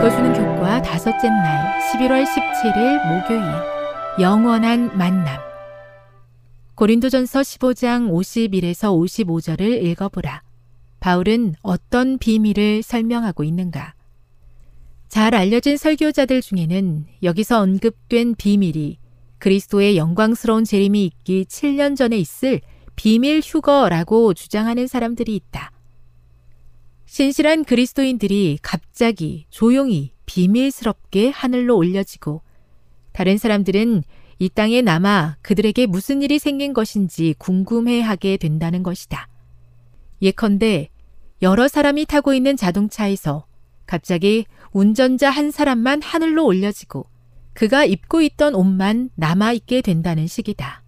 읽어주는 교과 다섯째 날 11월 17일 목요일 영원한 만남 고린도전서 15장 51에서 55절을 읽어보라. 바울은 어떤 비밀을 설명하고 있는가? 잘 알려진 설교자들 중에는 여기서 언급된 비밀이 그리스도의 영광스러운 재림이 있기 7년 전에 있을 비밀 휴거라고 주장하는 사람들이 있다. 신실한 그리스도인들이 갑자기 조용히 비밀스럽게 하늘로 올려지고 다른 사람들은 이 땅에 남아 그들에게 무슨 일이 생긴 것인지 궁금해 하게 된다는 것이다. 예컨대 여러 사람이 타고 있는 자동차에서 갑자기 운전자 한 사람만 하늘로 올려지고 그가 입고 있던 옷만 남아있게 된다는 식이다.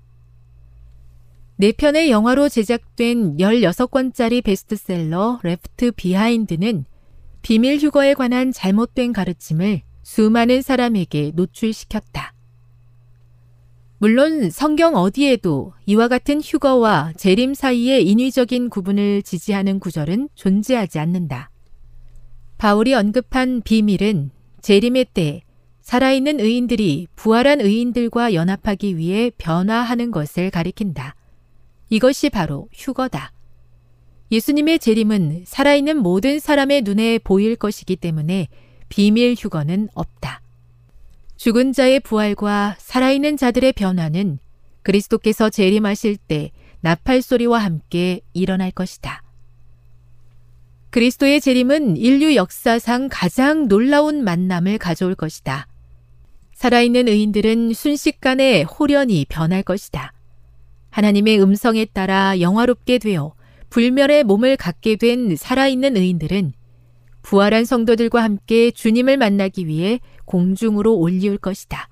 네 편의 영화로 제작된 16권짜리 베스트셀러 Left Behind는 비밀 휴거에 관한 잘못된 가르침을 수많은 사람에게 노출시켰다. 물론 성경 어디에도 이와 같은 휴거와 재림 사이의 인위적인 구분을 지지하는 구절은 존재하지 않는다. 바울이 언급한 비밀은 재림의 때 살아있는 의인들이 부활한 의인들과 연합하기 위해 변화하는 것을 가리킨다. 이것이 바로 휴거다. 예수님의 재림은 살아있는 모든 사람의 눈에 보일 것이기 때문에 비밀 휴거는 없다. 죽은 자의 부활과 살아있는 자들의 변화는 그리스도께서 재림하실 때 나팔 소리와 함께 일어날 것이다. 그리스도의 재림은 인류 역사상 가장 놀라운 만남을 가져올 것이다. 살아있는 의인들은 순식간에 홀연히 변할 것이다. 하나님의 음성에 따라 영화롭게 되어 불멸의 몸을 갖게 된 살아있는 의인들은 부활한 성도들과 함께 주님을 만나기 위해 공중으로 올리울 것이다.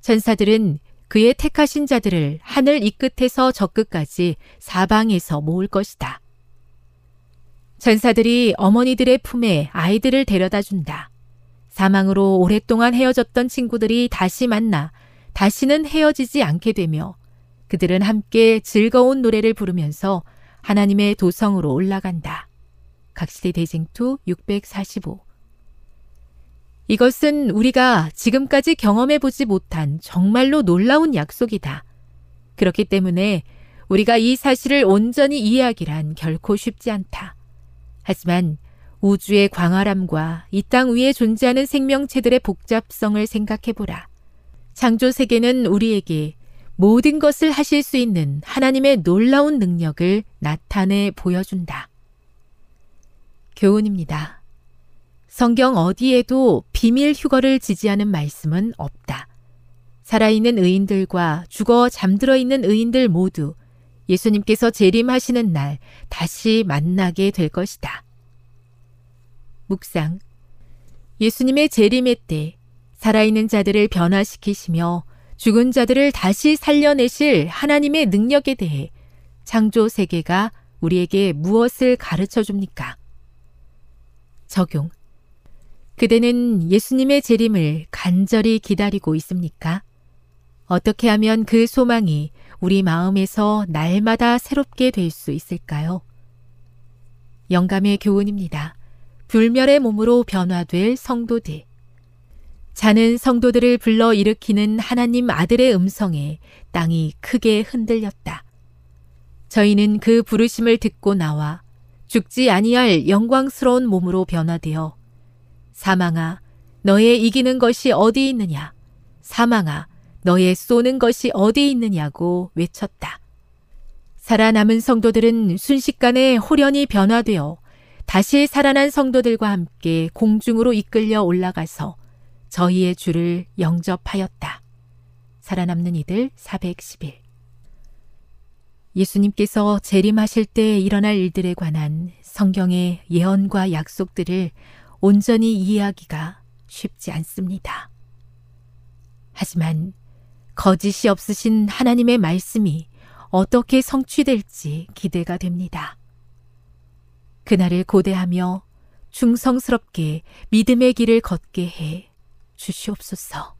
천사들은 그의 택하신 자들을 하늘 이 끝에서 저 끝까지 사방에서 모을 것이다. 천사들이 어머니들의 품에 아이들을 데려다 준다. 사망으로 오랫동안 헤어졌던 친구들이 다시 만나 다시는 헤어지지 않게 되며 그들은 함께 즐거운 노래를 부르면서 하나님의 도성으로 올라간다. 각시대 대쟁투 645 이것은 우리가 지금까지 경험해 보지 못한 정말로 놀라운 약속이다. 그렇기 때문에 우리가 이 사실을 온전히 이해하기란 결코 쉽지 않다. 하지만 우주의 광활함과 이 땅 위에 존재하는 생명체들의 복잡성을 생각해 보라. 창조 세계는 우리에게 모든 것을 하실 수 있는 하나님의 놀라운 능력을 나타내 보여준다. 교훈입니다. 성경 어디에도 비밀 휴거를 지지하는 말씀은 없다. 살아있는 의인들과 죽어 잠들어 있는 의인들 모두 예수님께서 재림하시는 날 다시 만나게 될 것이다. 묵상. 예수님의 재림의 때 살아있는 자들을 변화시키시며 죽은 자들을 다시 살려내실 하나님의 능력에 대해 창조 세계가 우리에게 무엇을 가르쳐 줍니까? 적용. 그대는 예수님의 재림을 간절히 기다리고 있습니까? 어떻게 하면 그 소망이 우리 마음에서 날마다 새롭게 될 수 있을까요? 영감의 교훈입니다. 불멸의 몸으로 변화될 성도들. 자는 성도들을 불러 일으키는 하나님 아들의 음성에 땅이 크게 흔들렸다. 저희는 그 부르심을 듣고 나와 죽지 아니할 영광스러운 몸으로 변화되어 사망아 너의 이기는 것이 어디 있느냐 사망아 너의 쏘는 것이 어디 있느냐고 외쳤다. 살아남은 성도들은 순식간에 호련히 변화되어 다시 살아난 성도들과 함께 공중으로 이끌려 올라가서 저희의 주를 영접하였다. 살아남는 이들 411 예수님께서 재림하실 때 일어날 일들에 관한 성경의 예언과 약속들을 온전히 이해하기가 쉽지 않습니다. 하지만 거짓이 없으신 하나님의 말씀이 어떻게 성취될지 기대가 됩니다. 그날을 고대하며 충성스럽게 믿음의 길을 걷게 해 주시옵소서.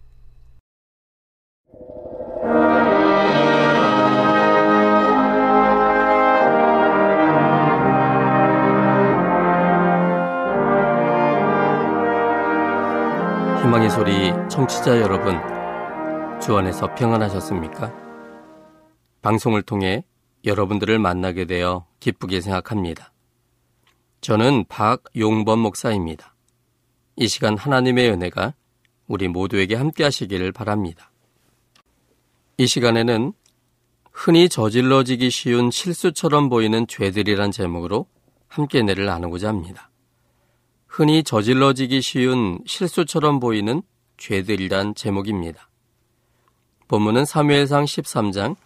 희망의 소리 청취자 여러분, 주 안에서 평안하셨습니까? 방송을 통해 여러분들을 만나게 되어 기쁘게 생각합니다. 저는 박용범 목사입니다. 이 시간 하나님의 은혜가 우리 모두에게 함께 하시기를 바랍니다. 이 시간에는 흔히 저질러지기 쉬운 실수처럼 보이는 죄들이란 제목으로 함께 내를 나누고자 합니다. 흔히 저질러지기 쉬운 실수처럼 보이는 죄들이란 제목입니다. 본문은 사무엘상 13장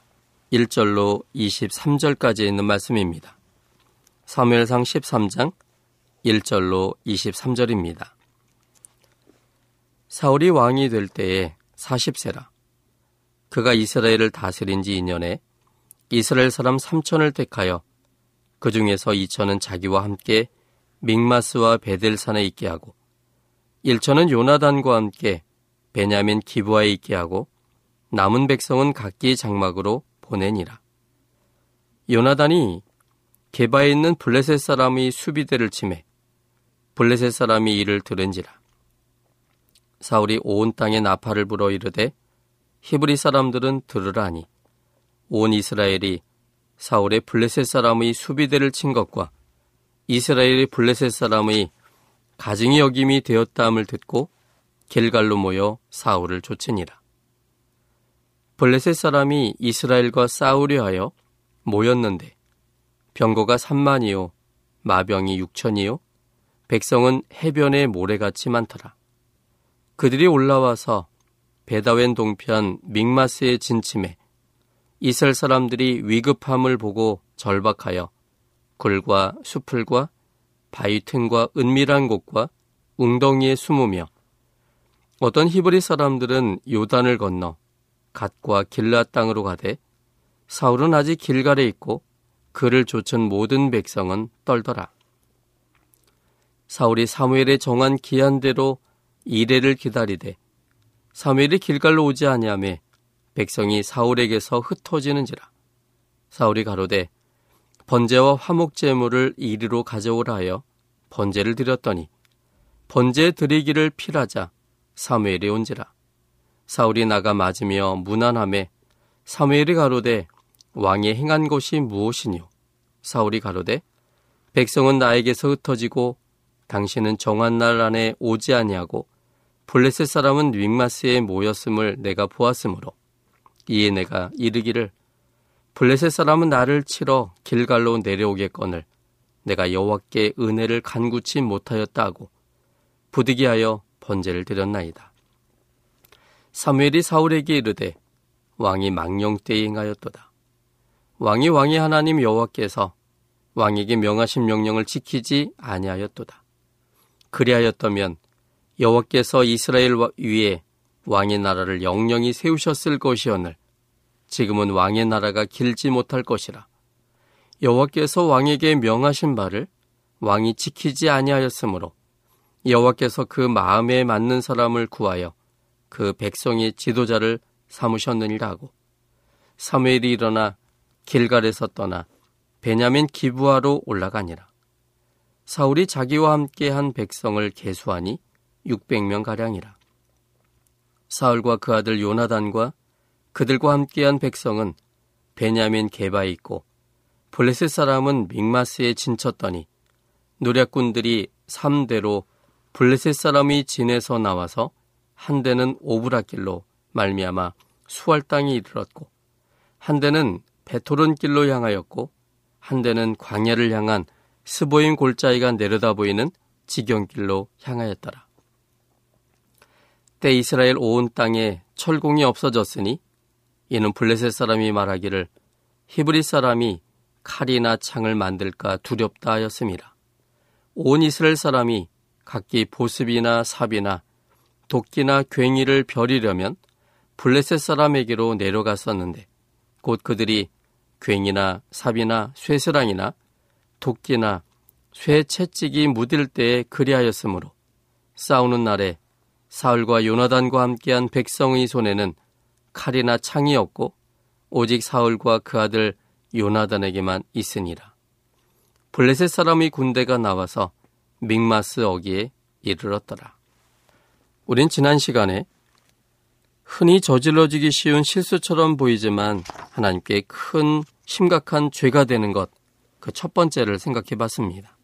1절로 23절까지 있는 말씀입니다. 사무엘상 13장 1절로 23절입니다. 사울이 왕이 될 때에 40세라. 그가 이스라엘을 다스린 지 2년에 이스라엘 사람 3천을 택하여 그 중에서 2천은 자기와 함께 믹마스와 베델산에 있게 하고 1천은 요나단과 함께 베냐민 기부하에 있게 하고 남은 백성은 각기 장막으로 보내니라. 요나단이 개바에 있는 블레셋 사람이 수비대를 침해 블레셋 사람이 이를 들은지라. 사울이 온 땅에 나팔을 불어 이르되 히브리 사람들은 들으라니 온 이스라엘이 사울의 블레셋 사람의 수비대를 친 것과 이스라엘의 블레셋 사람의 가증이 여김이 되었다함을 듣고 길갈로 모여 사울을 쫓으니라. 블레셋 사람이 이스라엘과 싸우려 하여 모였는데 병거가 3만이요 마병이 6천이요 백성은 해변에 모래같이 많더라. 그들이 올라와서 베다웬 동편 믹마스의 진침에 이스라엘 사람들이 위급함을 보고 절박하여 굴과 수풀과 바위 틈과 은밀한 곳과 웅덩이에 숨으며 어떤 히브리 사람들은 요단을 건너 갓과 길라 땅으로 가되 사울은 아직 길갈에 있고 그를 쫓은 모든 백성은 떨더라. 사울이 사무엘의 정한 기한대로 이래를 기다리되 사무엘이 길갈로 오지 아니하매 백성이 사울에게서 흩어지는지라. 사울이 가로되 번제와 화목 제물을 이리로 가져오라 하여 번제를 드렸더니 번제 드리기를 필하자 사무엘이 온지라. 사울이 나가 맞으며 무난함에 사무엘이 가로되 왕이 행한 것이 무엇이뇨? 사울이 가로되 백성은 나에게서 흩어지고 당신은 정한 날 안에 오지 아니하고 블레셋 사람은 윙마스에 모였음을 내가 보았으므로 이에 내가 이르기를 블레셋 사람은 나를 치러 길갈로 내려오겠거늘 내가 여호와께 은혜를 간구치 못하였다 하고 부득이하여 번제를 드렸나이다. 사무엘이 사울에게 이르되 왕이 망령 때에 행하였도다. 왕이 왕의 하나님 여호와께서 왕에게 명하신 명령을 지키지 아니하였도다. 그리하였다면 여호와께서 이스라엘 위에 왕의 나라를 영영히 세우셨을 것이오늘 지금은 왕의 나라가 길지 못할 것이라. 여호와께서 왕에게 명하신 바를 왕이 지키지 아니하였으므로 여호와께서 그 마음에 맞는 사람을 구하여 그 백성의 지도자를 삼으셨느니라 하고 사무엘이 일어나 길갈에서 떠나 베냐민 기부하로 올라가니라. 사울이 자기와 함께 한 백성을 계수하니 600명 가량이라. 사울과 그 아들 요나단과 그들과 함께한 백성은 베냐민 개바에 있고 블레셋 사람은 믹마스에 진쳤더니 노략군들이 3대로 블레셋 사람이 진에서 나와서 한 대는 오브라 길로 말미암아 수알 땅에 이르렀고 한 대는 벧호론 길로 향하였고 한 대는 광야를 향한 스보임 골짜기가 내려다 보이는 지경길로 향하였더라. 때 이스라엘 온 땅에 철공이 없어졌으니 이는 블레셋 사람이 말하기를 히브리 사람이 칼이나 창을 만들까 두렵다 하였습니다. 온 이스라엘 사람이 각기 보습이나 삽이나 도끼나 괭이를 벼리려면 블레셋 사람에게로 내려갔었는데 곧 그들이 괭이나 삽이나 쇠스랑이나 도끼나 쇠 채찍이 묻을 때에 그리하였으므로 싸우는 날에 사울과 요나단과 함께한 백성의 손에는 칼이나 창이 없고 오직 사울과 그 아들 요나단에게만 있으니라. 블레셋 사람의 군대가 나와서 믹마스 어기에 이르렀더라. 우린 지난 시간에 흔히 저질러지기 쉬운 실수처럼 보이지만 하나님께 큰 심각한 죄가 되는 것, 그 첫 번째를 생각해 봤습니다.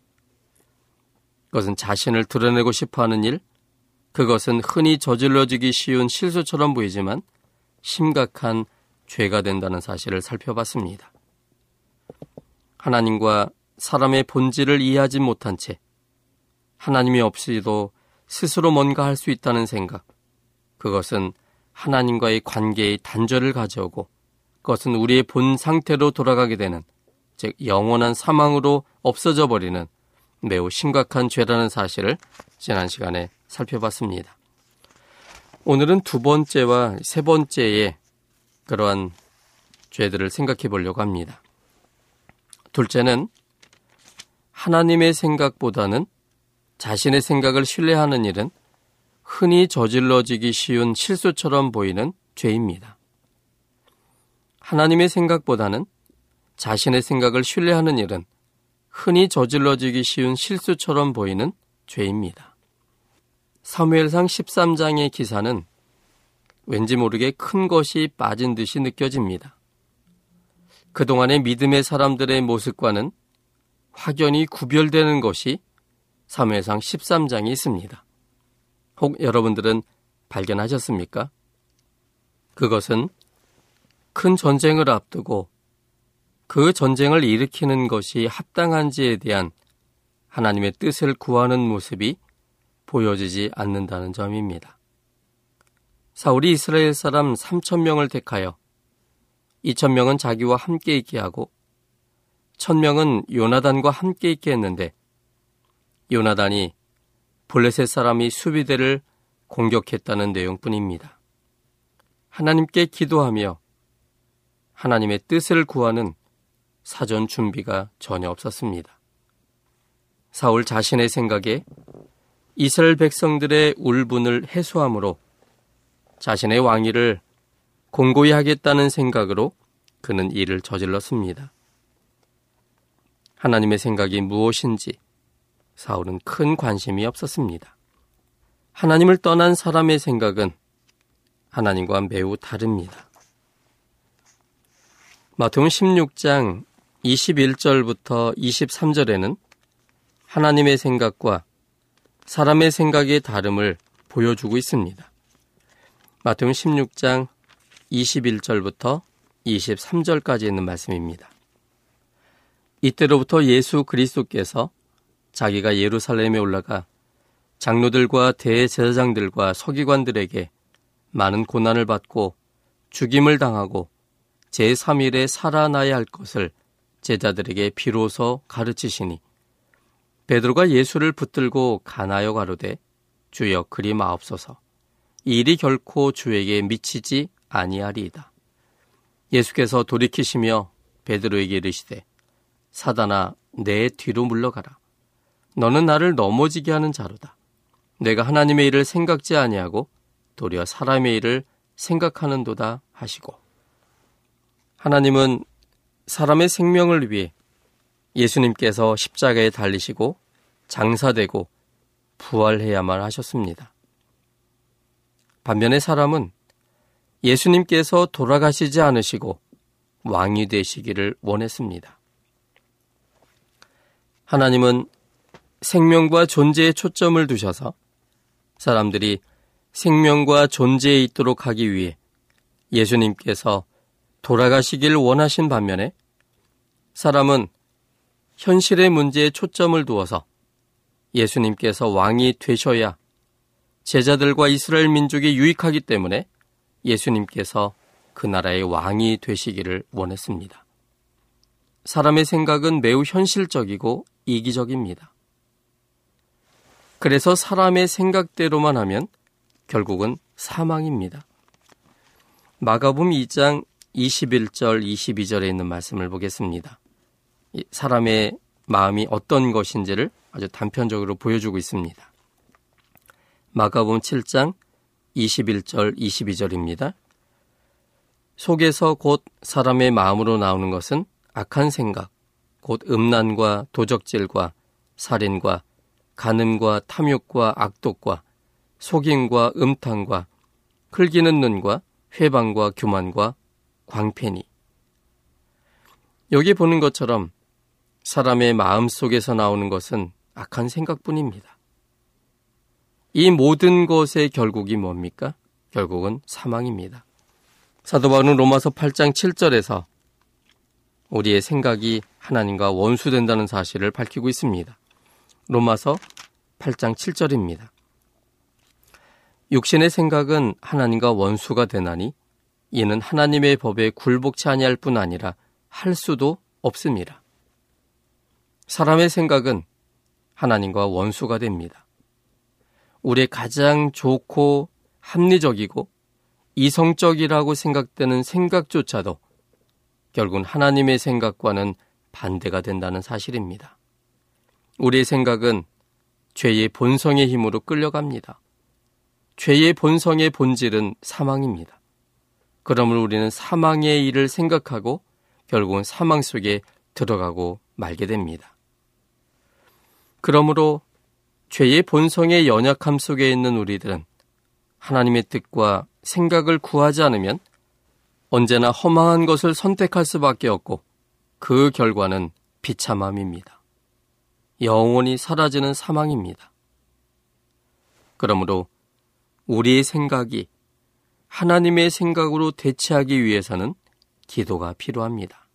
그것은 자신을 드러내고 싶어 하는 일, 그것은 흔히 저질러지기 쉬운 실수처럼 보이지만 심각한 죄가 된다는 사실을 살펴봤습니다. 하나님과 사람의 본질을 이해하지 못한 채 하나님이 없이도 스스로 뭔가 할 수 있다는 생각, 그것은 하나님과의 관계의 단절을 가져오고 그것은 우리의 본 상태로 돌아가게 되는 즉 영원한 사망으로 없어져 버리는 매우 심각한 죄라는 사실을 지난 시간에 살펴봤습니다. 오늘은 두 번째와 세 번째의 그러한 죄들을 생각해 보려고 합니다. 둘째는 하나님의 생각보다는 자신의 생각을 신뢰하는 일은 흔히 저질러지기 쉬운 실수처럼 보이는 죄입니다. 하나님의 생각보다는 자신의 생각을 신뢰하는 일은 흔히 저질러지기 쉬운 실수처럼 보이는 죄입니다. 사무엘상 13장의 기사는 왠지 모르게 큰 것이 빠진 듯이 느껴집니다. 그동안의 믿음의 사람들의 모습과는 확연히 구별되는 것이 사무엘상 13장에 있습니다. 혹 여러분들은 발견하셨습니까? 그것은 큰 전쟁을 앞두고 그 전쟁을 일으키는 것이 합당한지에 대한 하나님의 뜻을 구하는 모습이 보여지지 않는다는 점입니다. 사울이 이스라엘 사람 3천 명을 택하여 2천 명은 자기와 함께 있게 하고 1천 명은 요나단과 함께 있게 했는데 요나단이 블레셋 사람이 수비대를 공격했다는 내용뿐입니다. 하나님께 기도하며 하나님의 뜻을 구하는 사전 준비가 전혀 없었습니다. 사울 자신의 생각에 이스라엘 백성들의 울분을 해소함으로 자신의 왕위를 공고히 하겠다는 생각으로 그는 일을 저질렀습니다. 하나님의 생각이 무엇인지 사울은 큰 관심이 없었습니다. 하나님을 떠난 사람의 생각은 하나님과 매우 다릅니다. 마태음 16장 21절부터 23절에는 하나님의 생각과 사람의 생각의 다름을 보여주고 있습니다. 마태음 16장 21절부터 23절까지 있는 말씀입니다. 이때로부터 예수 그리스도께서 자기가 예루살렘에 올라가 장로들과 대제사장들과 서기관들에게 많은 고난을 받고 죽임을 당하고 제3일에 살아나야 할 것을 제자들에게 비로소 가르치시니 베드로가 예수를 붙들고 가나여 가로되 주여 그리 마옵소서 이 일이 결코 주에게 미치지 아니하리이다. 예수께서 돌이키시며 베드로에게 이르시되 사단아 내 뒤로 물러가라. 너는 나를 넘어지게 하는 자로다. 내가 하나님의 일을 생각지 아니하고 도리어 사람의 일을 생각하는도다 하시고 하나님은 사람의 생명을 위해 예수님께서 십자가에 달리시고 장사되고 부활해야만 하셨습니다. 반면에 사람은 예수님께서 돌아가시지 않으시고 왕이 되시기를 원했습니다. 하나님은 생명과 존재에 초점을 두셔서 사람들이 생명과 존재에 있도록 하기 위해 예수님께서 돌아가시길 원하신 반면에 사람은 현실의 문제에 초점을 두어서 예수님께서 왕이 되셔야 제자들과 이스라엘 민족이 유익하기 때문에 예수님께서 그 나라의 왕이 되시기를 원했습니다. 사람의 생각은 매우 현실적이고 이기적입니다. 그래서 사람의 생각대로만 하면 결국은 사망입니다. 마가복음 2장 21절 22절에 있는 말씀을 보겠습니다. 사람의 마음이 어떤 것인지를 아주 단편적으로 보여주고 있습니다. 마가복음 7장 21절 22절입니다. 속에서 곧 사람의 마음으로 나오는 것은 악한 생각, 곧 음란과 도적질과 살인과 간음과 탐욕과 악독과 속임과 음탕과 흘기는 눈과 회방과 교만과 광팬이 여기 보는 것처럼 사람의 마음 속에서 나오는 것은 악한 생각뿐입니다. 이 모든 것의 결국이 뭡니까? 결국은 사망입니다. 사도 바울은 로마서 8장 7절에서 우리의 생각이 하나님과 원수된다는 사실을 밝히고 있습니다. 로마서 8장 7절입니다. 육신의 생각은 하나님과 원수가 되나니 이는 하나님의 법에 굴복치 아니할 뿐 아니라 할 수도 없습니다. 사람의 생각은 하나님과 원수가 됩니다. 우리의 가장 좋고 합리적이고 이성적이라고 생각되는 생각조차도 결국은 하나님의 생각과는 반대가 된다는 사실입니다. 우리의 생각은 죄의 본성의 힘으로 끌려갑니다. 죄의 본성의 본질은 사망입니다. 그러므로 우리는 사망의 일을 생각하고 결국은 사망 속에 들어가고 말게 됩니다. 그러므로 죄의 본성의 연약함 속에 있는 우리들은 하나님의 뜻과 생각을 구하지 않으면 언제나 허망한 것을 선택할 수밖에 없고 그 결과는 비참함입니다. 영원히 사라지는 사망입니다. 그러므로 우리의 생각이 하나님의 생각으로 대체하기 위해서는 기도가 필요합니다.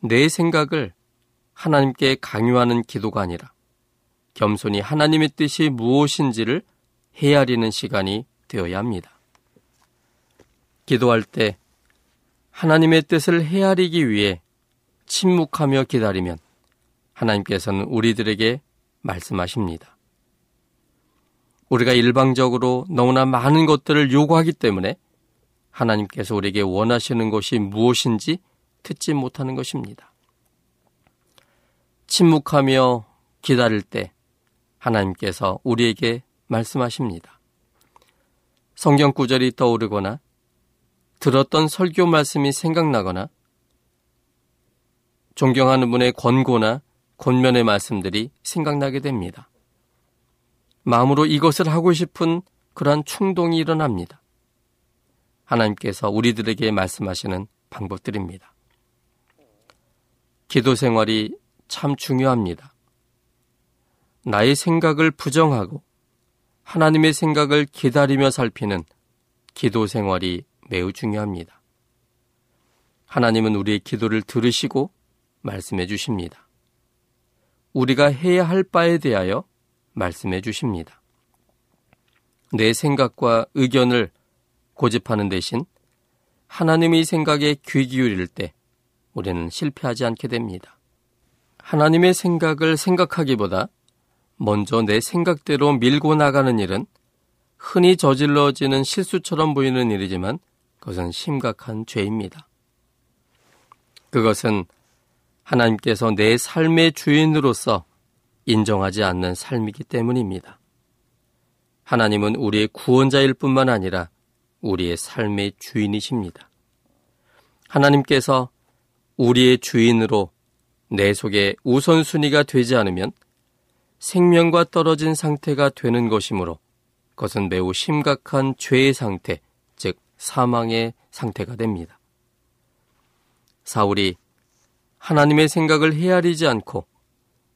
내 생각을 하나님께 강요하는 기도가 아니라 겸손히 하나님의 뜻이 무엇인지를 헤아리는 시간이 되어야 합니다. 기도할 때 하나님의 뜻을 헤아리기 위해 침묵하며 기다리면 하나님께서는 우리들에게 말씀하십니다. 우리가 일방적으로 너무나 많은 것들을 요구하기 때문에 하나님께서 우리에게 원하시는 것이 무엇인지 듣지 못하는 것입니다. 침묵하며 기다릴 때 하나님께서 우리에게 말씀하십니다. 성경 구절이 떠오르거나 들었던 설교 말씀이 생각나거나 존경하는 분의 권고나 권면의 말씀들이 생각나게 됩니다. 마음으로 이것을 하고 싶은 그러한 충동이 일어납니다. 하나님께서 우리들에게 말씀하시는 방법들입니다. 기도 생활이 참 중요합니다. 나의 생각을 부정하고 하나님의 생각을 기다리며 살피는 기도 생활이 매우 중요합니다. 하나님은 우리의 기도를 들으시고 말씀해 주십니다. 우리가 해야 할 바에 대하여 말씀해 주십니다. 내 생각과 의견을 고집하는 대신 하나님의 생각에 귀 기울일 때 우리는 실패하지 않게 됩니다. 하나님의 생각을 생각하기보다 먼저 내 생각대로 밀고 나가는 일은 흔히 저질러지는 실수처럼 보이는 일이지만 그것은 심각한 죄입니다. 그것은 하나님께서 내 삶의 주인으로서 인정하지 않는 삶이기 때문입니다. 하나님은 우리의 구원자일 뿐만 아니라 우리의 삶의 주인이십니다. 하나님께서 우리의 주인으로 내 속에 우선순위가 되지 않으면 생명과 떨어진 상태가 되는 것이므로 그것은 매우 심각한 죄의 상태, 즉 사망의 상태가 됩니다. 사울이 하나님의 생각을 헤아리지 않고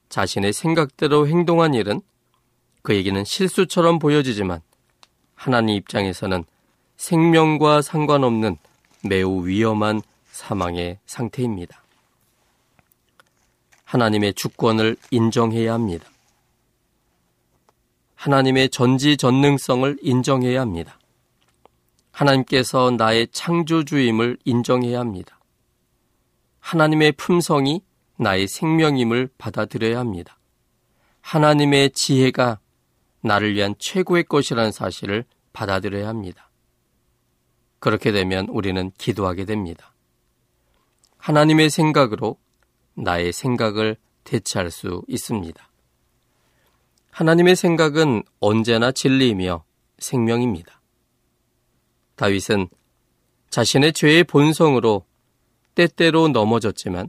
자신의 생각대로 행동한 일은 그에게는 실수처럼 보여지지만 하나님 입장에서는 생명과 상관없는 매우 위험한 사망의 상태입니다. 하나님의 주권을 인정해야 합니다. 하나님의 전지전능성을 인정해야 합니다. 하나님께서 나의 창조주임을 인정해야 합니다. 하나님의 품성이 나의 생명임을 받아들여야 합니다. 하나님의 지혜가 나를 위한 최고의 것이라는 사실을 받아들여야 합니다. 그렇게 되면 우리는 기도하게 됩니다. 하나님의 생각으로 나의 생각을 대체할 수 있습니다. 하나님의 생각은 언제나 진리이며 생명입니다. 다윗은 자신의 죄의 본성으로 때때로 넘어졌지만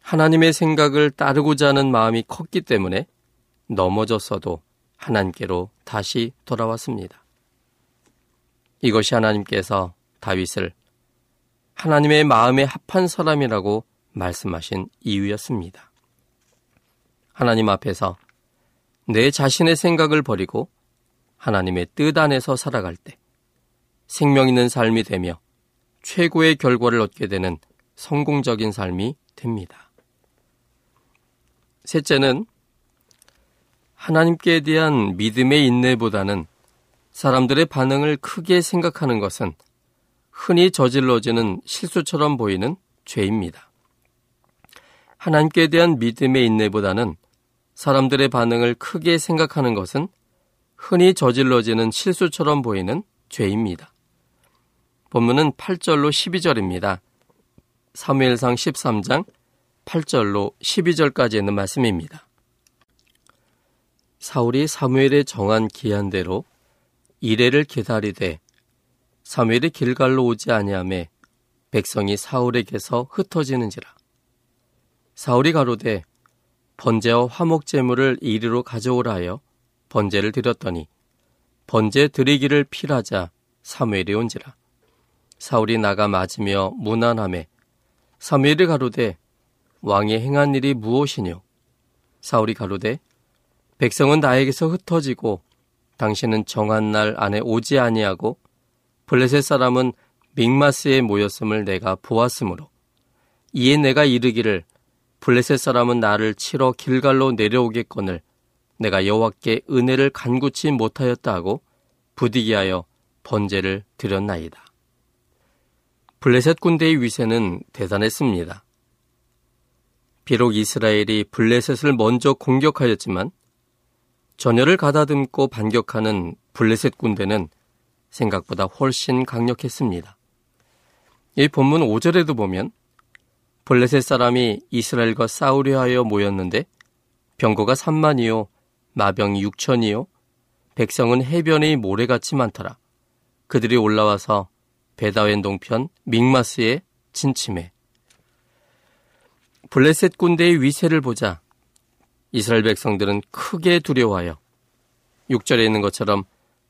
하나님의 생각을 따르고자 하는 마음이 컸기 때문에 넘어졌어도 하나님께로 다시 돌아왔습니다. 이것이 하나님께서 다윗을 하나님의 마음에 합한 사람이라고 말씀하신 이유였습니다. 하나님 앞에서 내 자신의 생각을 버리고 하나님의 뜻 안에서 살아갈 때 생명 있는 삶이 되며 최고의 결과를 얻게 되는 성공적인 삶이 됩니다. 셋째는 하나님께 대한 믿음의 인내보다는 사람들의 반응을 크게 생각하는 것은 흔히 저질러지는 실수처럼 보이는 죄입니다. 하나님께 대한 믿음의 인내보다는 사람들의 반응을 크게 생각하는 것은 흔히 저질러지는 실수처럼 보이는 죄입니다. 본문은 8절로 12절입니다. 사무엘상 13장 8절로 12절까지 있는 말씀입니다. 사울이 사무엘에 정한 기한대로 이래를 기다리되 사무엘이 길갈로 오지 아니하매 백성이 사울에게서 흩어지는지라 사울이 가로되 번제와 화목 제물을 이리로 가져오라 하여 번제를 드렸더니 번제 드리기를 필하자 사무엘이 온지라. 사울이 나가 맞으며 무난함에 사무엘이 가로되 왕이 행한 일이 무엇이뇨? 사울이 가로되 백성은 나에게서 흩어지고 당신은 정한 날 안에 오지 아니하고 블레셋 사람은 믹마스에 모였음을 내가 보았으므로 이에 내가 이르기를 블레셋 사람은 나를 치러 길갈로 내려오겠거늘 내가 여호와께 은혜를 간구치 못하였다 하고 부디기하여 번제를 드렸나이다. 블레셋 군대의 위세는 대단했습니다. 비록 이스라엘이 블레셋을 먼저 공격하였지만 전열을 가다듬고 반격하는 블레셋 군대는 생각보다 훨씬 강력했습니다. 이 본문 5절에도 보면 블레셋 사람이 이스라엘과 싸우려 하여 모였는데 병거가 3만이요 마병이 6천이요 백성은 해변의 모래같이 많더라. 그들이 올라와서 베다웬 동편 믹마스에 진침해 블레셋 군대의 위세를 보자 이스라엘 백성들은 크게 두려워하여 6절에 있는 것처럼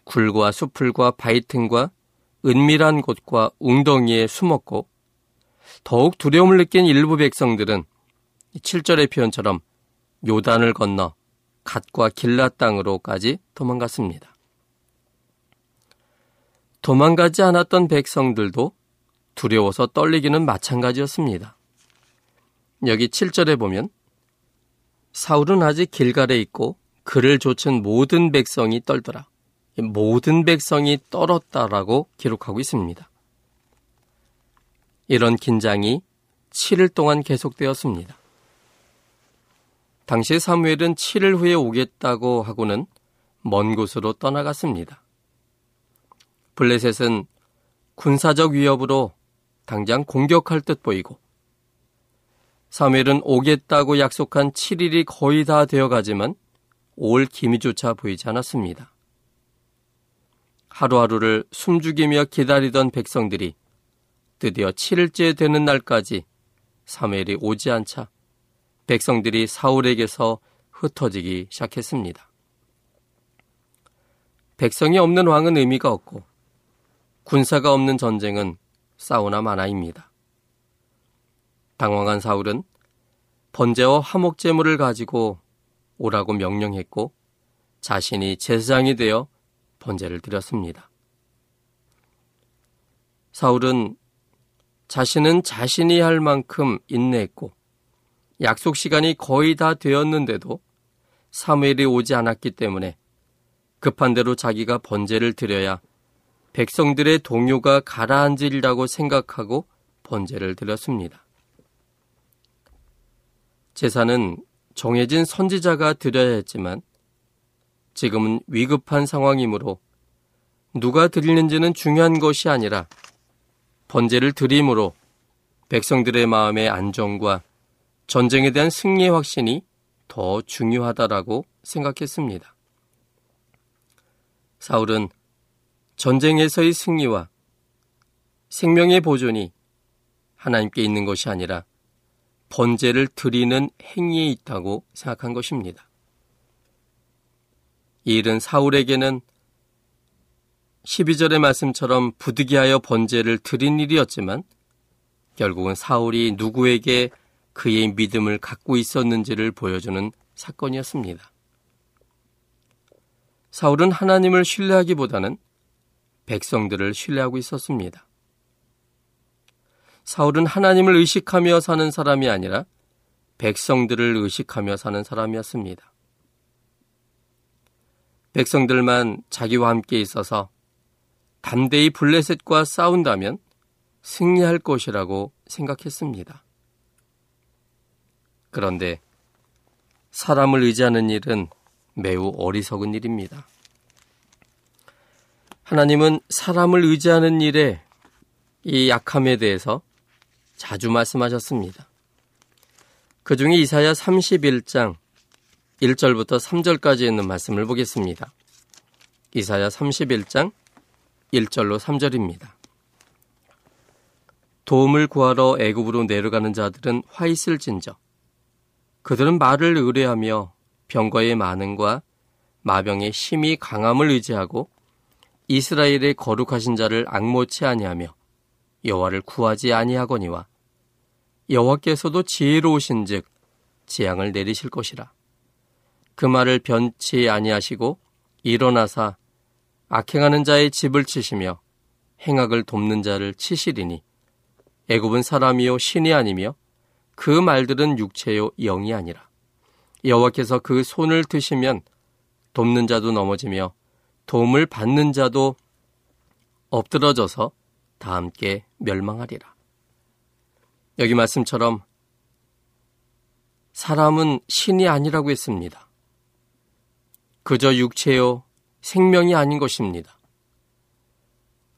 굴과 수풀과 바위 틈과 은밀한 곳과 웅덩이에 숨었고 더욱 두려움을 느낀 일부 백성들은 7절의 표현처럼 요단을 건너 갓과 길라 땅으로까지 도망갔습니다. 도망가지 않았던 백성들도 두려워서 떨리기는 마찬가지였습니다. 여기 7절에 보면 사울은 아직 길갈에 있고 그를 좇은 모든 백성이 떨더라. 모든 백성이 떨었다라고 기록하고 있습니다. 이런 긴장이 7일 동안 계속되었습니다. 당시 사무엘은 7일 후에 오겠다고 하고는 먼 곳으로 떠나갔습니다. 블레셋은 군사적 위협으로 당장 공격할 듯 보이고 사무엘은 오겠다고 약속한 7일이 거의 다 되어 가지만 올 기미조차 보이지 않았습니다. 하루하루를 숨죽이며 기다리던 백성들이 드디어 7일째 되는 날까지 사무엘이 오지 않자 백성들이 사울에게서 흩어지기 시작했습니다. 백성이 없는 왕은 의미가 없고 군사가 없는 전쟁은 싸우나 마나입니다. 당황한 사울은 번제와 화목제물을 가지고 오라고 명령했고 자신이 제사장이 되어 번제를 드렸습니다. 사울은 자신은 자신이 할 만큼 인내했고 약속 시간이 거의 다 되었는데도 사무엘이 오지 않았기 때문에 급한 대로 자기가 번제를 드려야 백성들의 동요가 가라앉으리라고 생각하고 번제를 드렸습니다. 제사는 정해진 선지자가 드려야 했지만 지금은 위급한 상황이므로 누가 드리는지는 중요한 것이 아니라 번제를 드림으로 백성들의 마음의 안정과 전쟁에 대한 승리의 확신이 더 중요하다라고 생각했습니다. 사울은 전쟁에서의 승리와 생명의 보존이 하나님께 있는 것이 아니라 번제를 드리는 행위에 있다고 생각한 것입니다. 이 일은 사울에게는 12절의 말씀처럼 부득이하여 번제를 드린 일이었지만 결국은 사울이 누구에게 그의 믿음을 갖고 있었는지를 보여주는 사건이었습니다. 사울은 하나님을 신뢰하기보다는 백성들을 신뢰하고 있었습니다. 사울은 하나님을 의식하며 사는 사람이 아니라 백성들을 의식하며 사는 사람이었습니다. 백성들만 자기와 함께 있어서 담대히 블레셋과 싸운다면 승리할 것이라고 생각했습니다. 그런데 사람을 의지하는 일은 매우 어리석은 일입니다. 하나님은 사람을 의지하는 일에 이 약함에 대해서 자주 말씀하셨습니다. 그 중에 이사야 31장 1절부터 3절까지 있는 말씀을 보겠습니다. 이사야 31장 1절로 3절입니다. 도움을 구하러 애굽으로 내려가는 자들은 화 있을진저 그들은 말을 의뢰하며 병과의 많음과 마병의 힘이 강함을 의지하고 이스라엘의 거룩하신 자를 악모치 아니하며 여호와를 구하지 아니하거니와 여호와께서도 지혜로우신즉 재앙을 내리실 것이라. 그 말을 변치 아니하시고 일어나사 악행하는 자의 집을 치시며 행악을 돕는 자를 치시리니 애굽은 사람이요 신이 아니며 그 말들은 육체요 영이 아니라 여호와께서 그 손을 드시면 돕는 자도 넘어지며 도움을 받는 자도 엎드러져서 다 함께 멸망하리라. 여기 말씀처럼 사람은 신이 아니라고 했습니다. 그저 육체요 생명이 아닌 것입니다.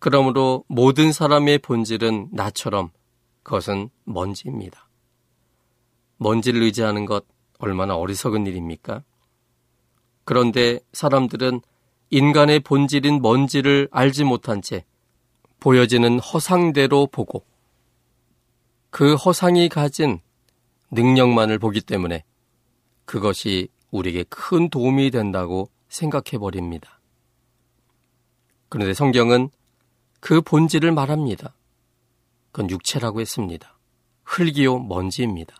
그러므로 모든 사람의 본질은 나처럼 그것은 먼지입니다. 먼지를 의지하는 것 얼마나 어리석은 일입니까? 그런데 사람들은 인간의 본질인 먼지를 알지 못한 채 보여지는 허상대로 보고 그 허상이 가진 능력만을 보기 때문에 그것이 우리에게 큰 도움이 된다고 생각해 버립니다. 그런데 성경은 그 본질을 말합니다. 그건 육체라고 했습니다. 흙이요 먼지입니다.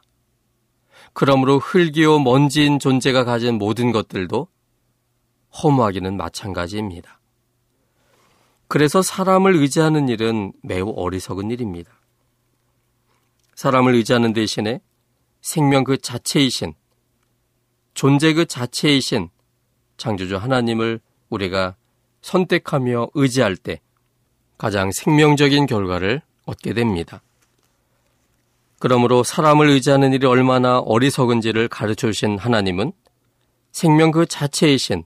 그러므로 흙이요 먼지인 존재가 가진 모든 것들도 허무하기는 마찬가지입니다. 그래서 사람을 의지하는 일은 매우 어리석은 일입니다. 사람을 의지하는 대신에 생명 그 자체이신, 존재 그 자체이신 창조주 하나님을 우리가 선택하며 의지할 때 가장 생명적인 결과를 얻게 됩니다. 그러므로 사람을 의지하는 일이 얼마나 어리석은지를 가르쳐 주신 하나님은 생명 그 자체이신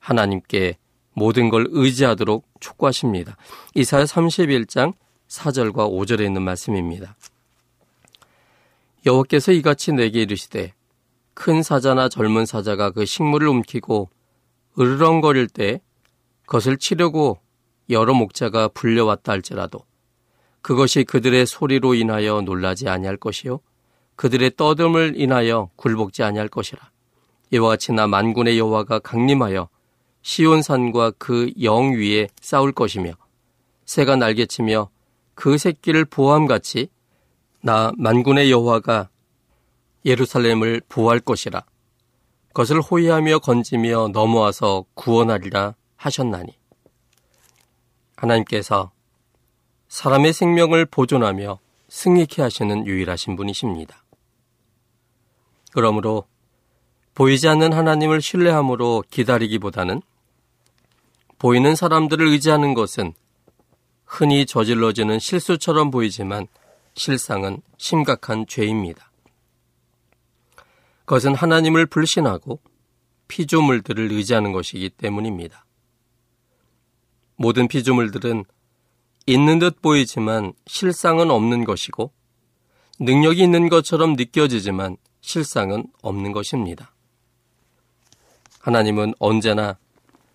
하나님께 모든 걸 의지하도록 촉구하십니다. 이사야 31장 4절과 5절에 있는 말씀입니다. 여호와께서 이같이 내게 이르시되 큰 사자나 젊은 사자가 그 식물을 움키고 으르렁거릴 때 그것을 치려고 여러 목자가 불려왔다 할지라도 그것이 그들의 소리로 인하여 놀라지 아니할 것이요 그들의 떠듦을 인하여 굴복지 아니할 것이라. 이와 같이 나 만군의 여호와가 강림하여 시온산과 그 영 위에 싸울 것이며 새가 날개치며 그 새끼를 보함같이 나 만군의 여호와가 예루살렘을 보호할 것이라. 그것을 호위하며 건지며 넘어와서 구원하리라 하셨나니 하나님께서 사람의 생명을 보존하며 승리케 하시는 유일하신 분이십니다. 그러므로 보이지 않는 하나님을 신뢰함으로 기다리기보다는 보이는 사람들을 의지하는 것은 흔히 저질러지는 실수처럼 보이지만 실상은 심각한 죄입니다. 그것은 하나님을 불신하고 피조물들을 의지하는 것이기 때문입니다. 모든 피조물들은 있는 듯 보이지만 실상은 없는 것이고 능력이 있는 것처럼 느껴지지만 실상은 없는 것입니다. 하나님은 언제나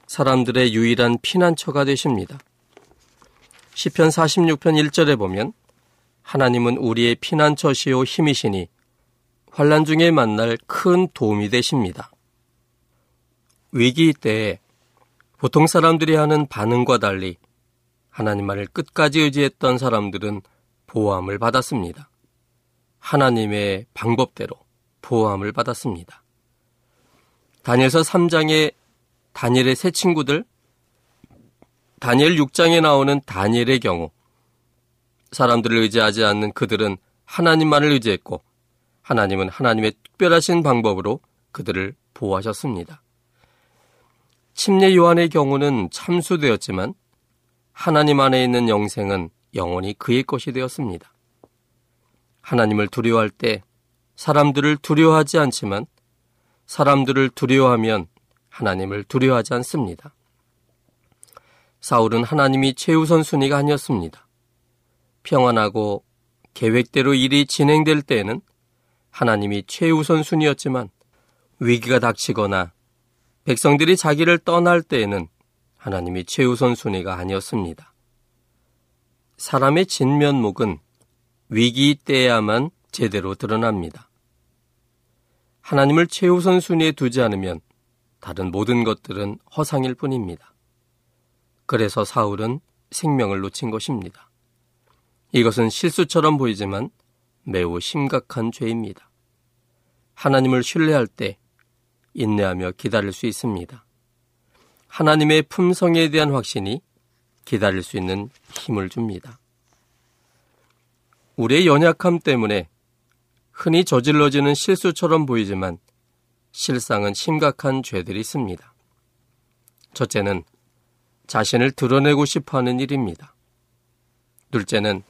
사람들의 유일한 피난처가 되십니다. 시편 46편 1절에 보면 하나님은 우리의 피난처시요 힘이시니 환란 중에 만날 큰 도움이 되십니다. 위기 때에 보통 사람들이 하는 반응과 달리 하나님만을 끝까지 의지했던 사람들은 보호함을 받았습니다. 하나님의 방법대로 보호함을 받았습니다. 다니엘서 3장의 다니엘의 새 친구들, 다니엘 6장에 나오는 다니엘의 경우 사람들을 의지하지 않는 그들은 하나님만을 의지했고 하나님은 하나님의 특별하신 방법으로 그들을 보호하셨습니다. 침례 요한의 경우는 참수되었지만 하나님 안에 있는 영생은 영원히 그의 것이 되었습니다. 하나님을 두려워할 때 사람들을 두려워하지 않지만 사람들을 두려워하면 하나님을 두려워하지 않습니다. 사울은 하나님이 최우선 순위가 아니었습니다. 평안하고 계획대로 일이 진행될 때에는 하나님이 최우선 순위였지만 위기가 닥치거나 백성들이 자기를 떠날 때에는 하나님이 최우선 순위가 아니었습니다. 사람의 진면목은 위기 때야만 제대로 드러납니다. 하나님을 최우선 순위에 두지 않으면 다른 모든 것들은 허상일 뿐입니다. 그래서 사울은 생명을 놓친 것입니다. 이것은 실수처럼 보이지만 매우 심각한 죄입니다. 하나님을 신뢰할 때 인내하며 기다릴 수 있습니다. 하나님의 품성에 대한 확신이 기다릴 수 있는 힘을 줍니다. 우리의 연약함 때문에 흔히 저질러지는 실수처럼 보이지만 실상은 심각한 죄들이 있습니다. 첫째는 자신을 드러내고 싶어 하는 일입니다. 둘째는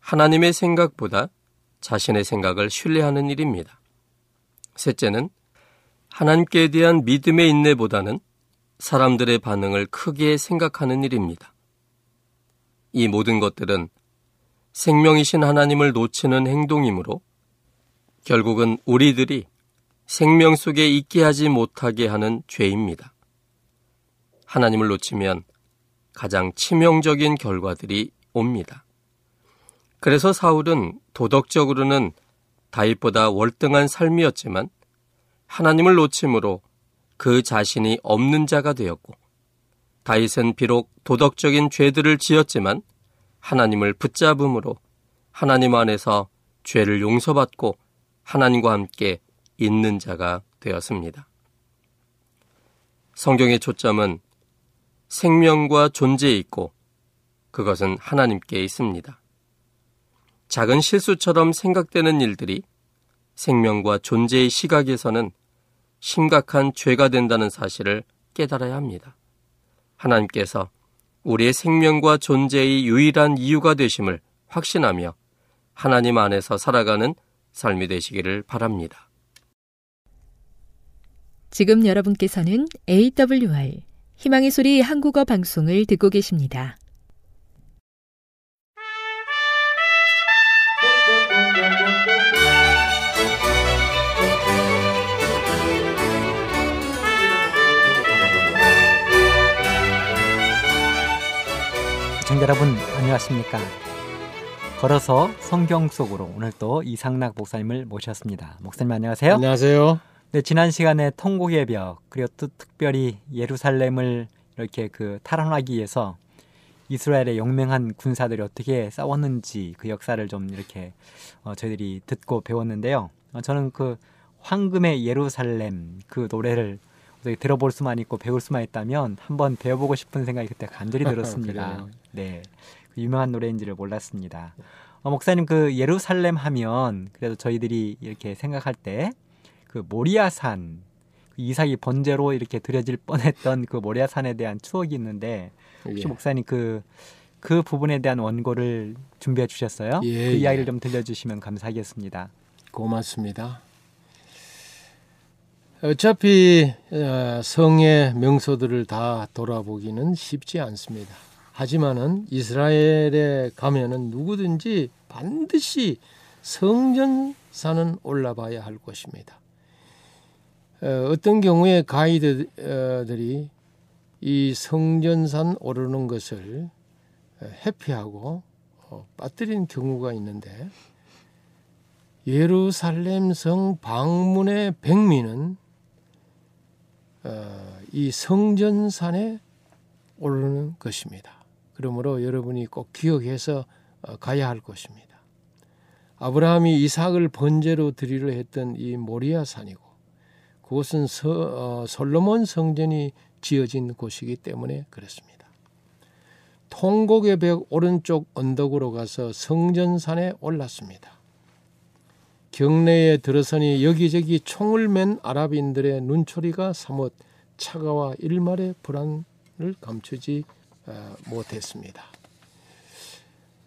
하나님의 생각보다 자신의 생각을 신뢰하는 일입니다. 셋째는 하나님께 대한 믿음의 인내보다는 사람들의 반응을 크게 생각하는 일입니다. 이 모든 것들은 생명이신 하나님을 놓치는 행동이므로 결국은 우리들이 생명 속에 있게 하지 못하게 하는 죄입니다. 하나님을 놓치면 가장 치명적인 결과들이 옵니다. 그래서 사울은 도덕적으로는 다윗보다 월등한 삶이었지만 하나님을 놓침으로 그 자신이 없는 자가 되었고 다윗은 비록 도덕적인 죄들을 지었지만 하나님을 붙잡음으로 하나님 안에서 죄를 용서받고 하나님과 함께 있는 자가 되었습니다. 성경의 초점은 생명과 존재에 있고 그것은 하나님께 있습니다. 작은 실수처럼 생각되는 일들이 생명과 존재의 시각에서는 심각한 죄가 된다는 사실을 깨달아야 합니다. 하나님께서 우리의 생명과 존재의 유일한 이유가 되심을 확신하며 하나님 안에서 살아가는 삶이 되시기를 바랍니다. 지금 여러분께서는 AWR 희망의 소리 한국어 방송을 듣고 계십니다. 시청자 여러분 안녕하십니까? 걸어서 성경 속으로 오늘 또 이상락 목사님을 모셨습니다. 목사님 안녕하세요. 안녕하세요. 네, 지난 시간에 통곡의 벽 그리고 또 특별히 예루살렘을 이렇게 그 탈환하기 위해서 이스라엘의 용맹한 군사들이 어떻게 싸웠는지 그 역사를 좀 이렇게 어, 저희들이 듣고 배웠는데요. 어, 저는 그 황금의 예루살렘 그 노래를 들어볼 수만 있고 배울 수만 있다면 한번 배워보고 싶은 생각이 그때 간절히 들었습니다. 네, 그 유명한 노래인지를 몰랐습니다. 어, 목사님 그 예루살렘 하면 그래도 저희들이 이렇게 생각할 때 그 모리아산 그 이삭이 번제로 이렇게 드려질 뻔했던 그 모리아산에 대한 추억이 있는데 혹시 예. 목사님 그그 그 부분에 대한 원고를 준비해 주셨어요? 예, 그 이야기를 예. 좀 들려주시면 감사하겠습니다. 고맙습니다. 어차피 어, 성의 명소들을 다 돌아보기는 쉽지 않습니다. 하지만은 이스라엘에 가면은 누구든지 반드시 성전산은 올라봐야 할 것입니다. 어, 어떤 경우에 가이드들이 이 성전산 오르는 것을 회피하고 어, 빠뜨린 경우가 있는데 예루살렘 성 방문의 백미는 어, 이 성전산에 오르는 것입니다. 그러므로 여러분이 꼭 기억해서 어, 가야 할 것입니다. 아브라함이 이삭을 번제로 드리려 했던 이 모리아 산이고 그곳은 서, 어, 솔로몬 성전이 지어진 곳이기 때문에 그렇습니다. 통곡의 벽 오른쪽 언덕으로 가서 성전산에 올랐습니다. 경내에 들어서니 여기저기 총을 맨 아랍인들의 눈초리가 사뭇 차가와 일말의 불안을 감추지 어, 못했습니다.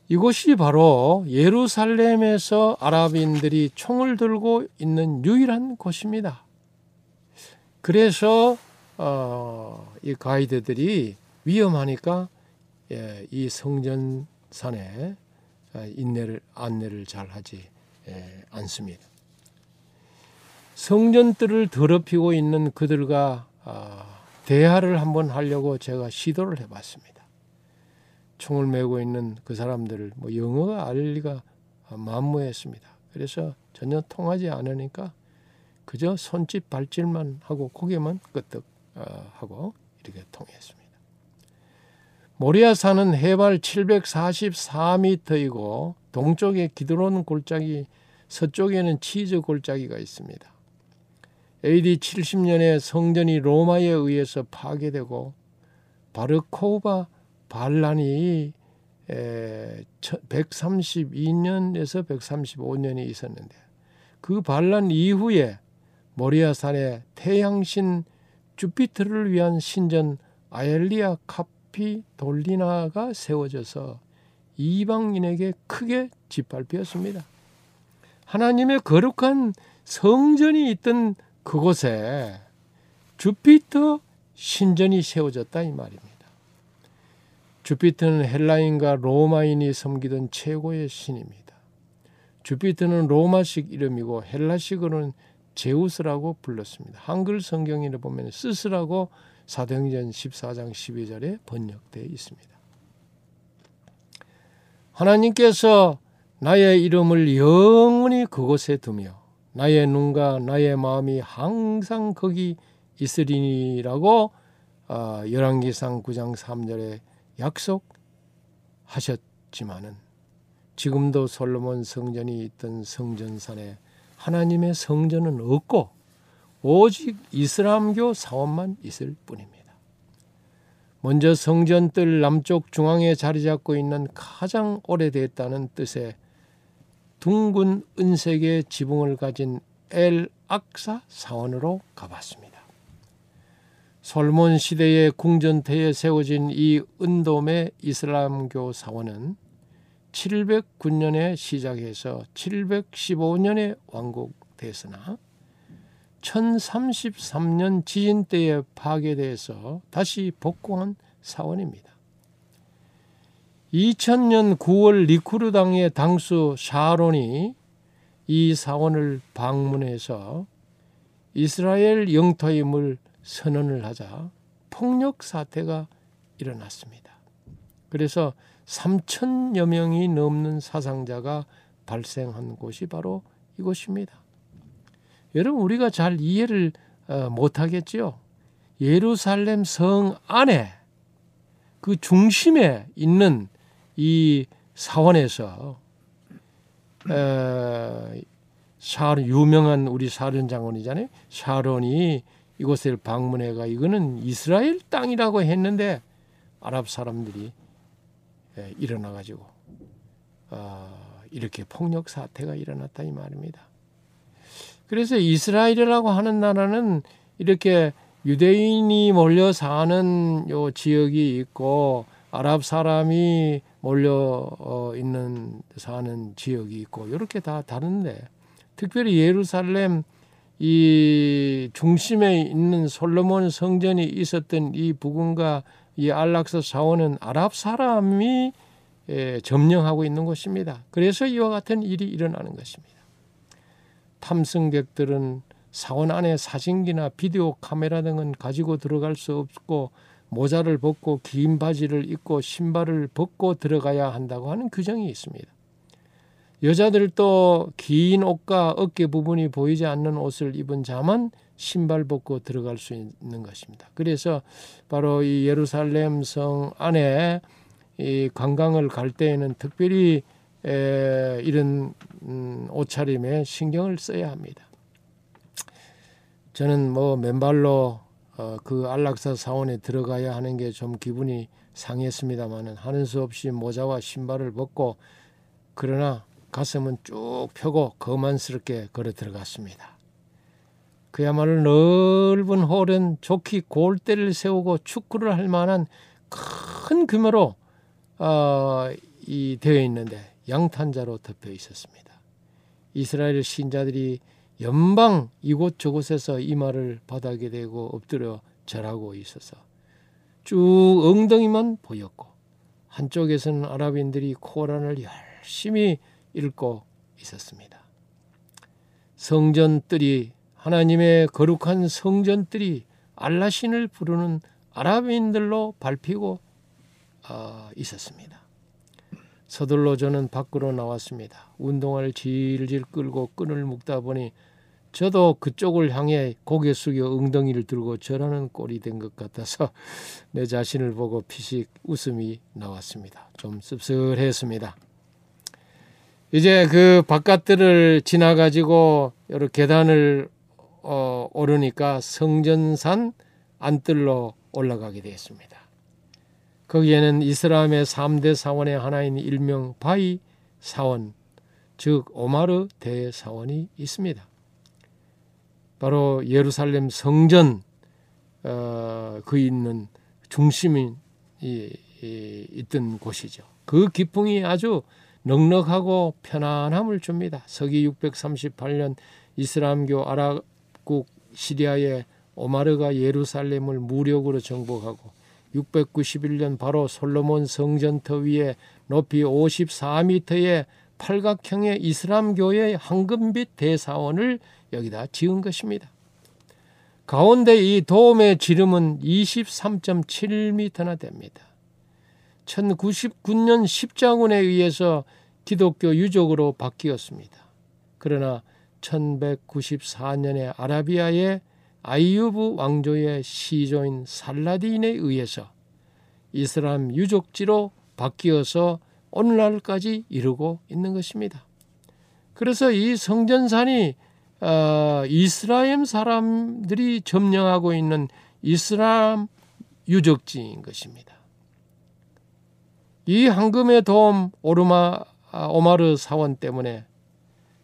이곳이 바로 예루살렘에서 아랍인들이 총을 들고 있는 유일한 곳입니다. 그래서 어, 이 가이드들이 위험하니까 예, 이 성전산에 어, 인내를 안내를 잘 하지 예, 않습니다. 성전들을 더럽히고 있는 그들과 아, 대화를 한번 하려고 제가 시도를 해봤습니다. 총을 메고 있는 그 사람들을 뭐 영어가 알 리가 만무했습니다. 그래서 전혀 통하지 않으니까 그저 손짓 발질만 하고 고개만 끄덕 어, 하고 이렇게 통했습니다. 모리아산은 해발 744m이고 동쪽에 기드론 골짜기, 서쪽에는 치즈 골짜기가 있습니다. AD 70년에 성전이 로마에 의해서 파괴되고 바르코바 반란이 132년에서 135년이 있었는데 그 반란 이후에 모리아산에 태양신 주피터를 위한 신전 아엘리아 카피 돌리나가 세워져서 이방인에게 크게 짓밟혔습니다. 하나님의 거룩한 성전이 있던 그곳에 주피터 신전이 세워졌다 이 말입니다. 주피터는 헬라인과 로마인이 섬기던 최고의 신입니다. 주피터는 로마식 이름이고 헬라식으로는 제우스라고 불렀습니다. 한글 성경에 보면 스스라고 사도행전 14장 12절에 번역되어 있습니다. 하나님께서 나의 이름을 영원히 그곳에 두며 나의 눈과 나의 마음이 항상 거기 있으리니라고 어, 열왕기상 9장 3절에 약속하셨지만은 지금도 솔로몬 성전이 있던 성전산에 하나님의 성전은 없고 오직 이슬람교 사원만 있을 뿐입니다. 먼저 성전 뜰 남쪽 중앙에 자리 잡고 있는 가장 오래됐다는 뜻의 둥근 은색의 지붕을 가진 엘 악사 사원으로 가봤습니다. 솔몬 시대의 궁전태에 세워진 이 은돔의 이슬람교 사원은 709년에 시작해서 715년에 완공됐으나 1033년 지진 때에 파괴돼서 다시 복구한 사원입니다. 2000년 9월 리쿠르 당의 당수 샤론이 이 사원을 방문해서 이스라엘 영토임을 선언을 하자 폭력 사태가 일어났습니다. 그래서 3천여 명이 넘는 사상자가 발생한 곳이 바로 이곳입니다. 여러분 우리가 잘 이해를 어, 못하겠지요. 예루살렘 성 안에 그 중심에 있는 이 사원에서 어, 샤론 유명한 우리 사련 장원이잖아요. 샤론이 이곳을 방문해가 이거는 이스라엘 땅이라고 했는데 아랍 사람들이 예, 일어나 가지고 어, 이렇게 폭력 사태가 일어났다 이 말입니다. 그래서 이스라엘이라고 하는 나라는 이렇게 유대인이 몰려 사는 요 지역이 있고 아랍 사람이 몰려 어, 있는 사는 지역이 있고 이렇게 다 다른데 특별히 예루살렘 이 중심에 있는 솔로몬 성전이 있었던 이 부근과 이 안락사 사원은 아랍 사람이 예, 점령하고 있는 곳입니다. 그래서 이와 같은 일이 일어나는 것입니다. 탐승객들은 사원 안에 사진기나 비디오 카메라 등은 가지고 들어갈 수 없고 모자를 벗고 긴 바지를 입고 신발을 벗고 들어가야 한다고 하는 규정이 있습니다. 여자들도 긴 옷과 어깨 부분이 보이지 않는 옷을 입은 자만 신발 벗고 들어갈 수 있는 것입니다. 그래서 바로 이 예루살렘 성 안에 이 관광을 갈 때에는 특별히 에, 이런 음, 옷차림에 신경을 써야 합니다. 저는 뭐 맨발로 어, 그 안락사 사원에 들어가야 하는 게 좀 기분이 상했습니다만은 하는 수 없이 모자와 신발을 벗고 그러나 가슴은 쭉 펴고 거만스럽게 걸어 들어갔습니다. 그야말로 넓은 홀은 좋게 골대를 세우고 축구를 할 만한 큰 규모로 어, 이 되어 있는데 양탄자로 덮여 있었습니다. 이스라엘 신자들이 연방 이곳저곳에서 이마를 바닥에 대고 엎드려 절하고 있어서 쭉 엉덩이만 보였고 한쪽에서는 아랍인들이 코란을 열심히 읽고 있었습니다. 성전들이 하나님의 거룩한 성전들이 알라신을 부르는 아랍인들로 밟히고 어, 있었습니다. 서둘러 저는 밖으로 나왔습니다. 운동화를 질질 끌고 끈을 묶다 보니 저도 그쪽을 향해 고개 숙여 엉덩이를 들고 절하는 꼴이 된 것 같아서 내 자신을 보고 피식 웃음이 나왔습니다. 좀 씁쓸했습니다. 이제 그 바깥들을 지나가지고 여러 계단을 어, 오르니까 성전산 안뜰로 올라가게 되었습니다. 거기에는 이슬람의 3대 사원의 하나인 일명 바위 사원, 즉 오마르 대사원이 있습니다. 바로 예루살렘 성전 어, 그 있는 중심이 이, 이, 있던 곳이죠. 그 기풍이 아주 넉넉하고 편안함을 줍니다. 서기 638년 이슬람교 아랍국 시리아의 오마르가 예루살렘을 무력으로 정복하고 691년 바로 솔로몬 성전터 위에 높이 54m의 팔각형의 이슬람교의 황금빛 대사원을 여기다 지은 것입니다. 가운데 이 도움의 지름은 23.7m나 됩니다. 1099년 십자군에 의해서 기독교 유적으로 바뀌었습니다. 그러나 1194년에 아라비아의 아이유브 왕조의 시조인 살라딘에 의해서 이슬람 유적지로 바뀌어서 오늘날까지 이르고 있는 것입니다. 그래서 이 성전산이 어, 이스라엘 사람들이 점령하고 있는 이슬람 유적지인 것입니다. 이 황금의 도움 오르마 아, 오마르 사원 때문에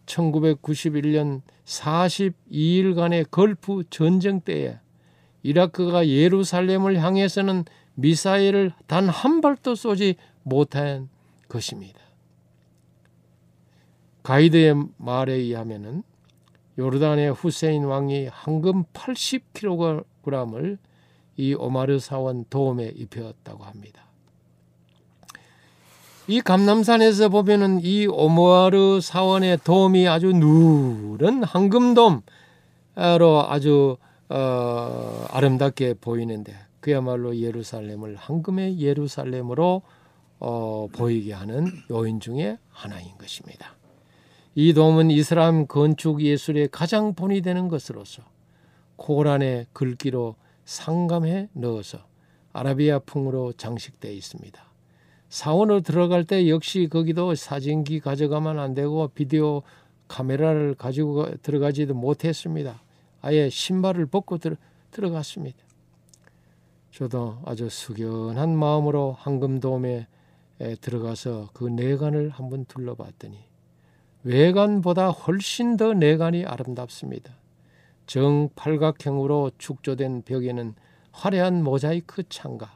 1991년 42일간의 걸프 전쟁 때에 이라크가 예루살렘을 향해서는 미사일을 단 한 발도 쏘지 못한 것입니다. 가이드의 말에 의하면은 요르단의 후세인 왕이 황금 80kg을 이 오마르 사원 도움에 입혔다고 합니다. 이 감남산에서 보면은 이 오마르 사원의 도움이 아주 누런 황금돔으로 아주 어, 아름답게 보이는데 그야말로 예루살렘을 황금의 예루살렘으로 어, 보이게 하는 요인 중에 하나인 것입니다. 이 돔은 이슬람 건축 예술의 가장 본이 되는 것으로서 코란의 글귀로 상감해 넣어서 아라비아풍으로 장식되어 있습니다. 사원으로 들어갈 때 역시 거기도 사진기 가져가면 안 되고 비디오 카메라를 가지고 들어가지도 못했습니다. 아예 신발을 벗고 들, 들어갔습니다. 저도 아주 숙연한 마음으로 황금돔에 들어가서 그 내관을 한번 둘러봤더니 외관보다 훨씬 더 내관이 아름답습니다. 정팔각형으로 축조된 벽에는 화려한 모자이크 창과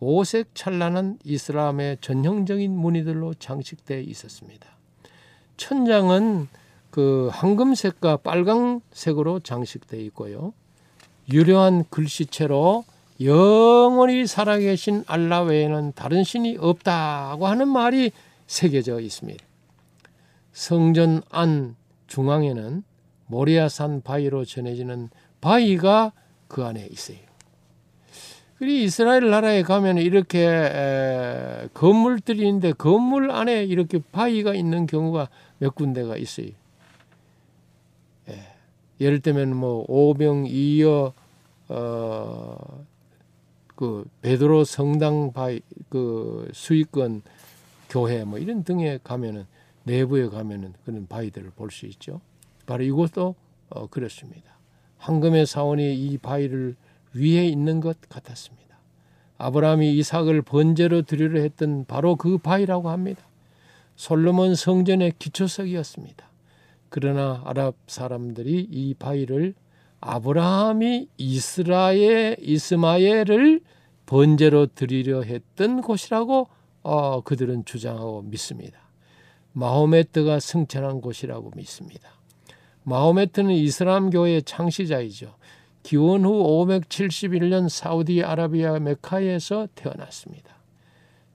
오색 찬란한 이슬람의 전형적인 무늬들로 장식되어 있었습니다. 천장은 그 황금색과 빨강색으로 장식되어 있고요. 유려한 글씨체로 영원히 살아계신 알라 외에는 다른 신이 없다고 하는 말이 새겨져 있습니다. 성전 안 중앙에는 모리아산 바위로 전해지는 바위가 그 안에 있어요. 그리 이스라엘 나라에 가면 이렇게 에, 건물들이 있는데 건물 안에 이렇게 바위가 있는 경우가 몇 군데가 있어요. 예. 예를 들면 뭐 오병 이어 어, 그 베드로 성당 바위 그 수익권 교회 뭐 이런 등에 가면은 내부에 가면은 그런 바위들을 볼 수 있죠. 바로 이것도 어, 그렇습니다. 황금의 사원이 이 바위를 위에 있는 것 같았습니다. 아브라함이 이삭을 번제로 드리려 했던 바로 그 바위라고 합니다. 솔로몬 성전의 기초석이었습니다. 그러나 아랍 사람들이 이 바위를 아브라함이 이스라엘 이스마엘을 번제로 드리려 했던 곳이라고 어, 그들은 주장하고 믿습니다. 마호메트가 승천한 곳이라고 믿습니다. 마호메트는 이슬람교의 창시자이죠. 기원 후 571년 사우디아라비아 메카에서 태어났습니다.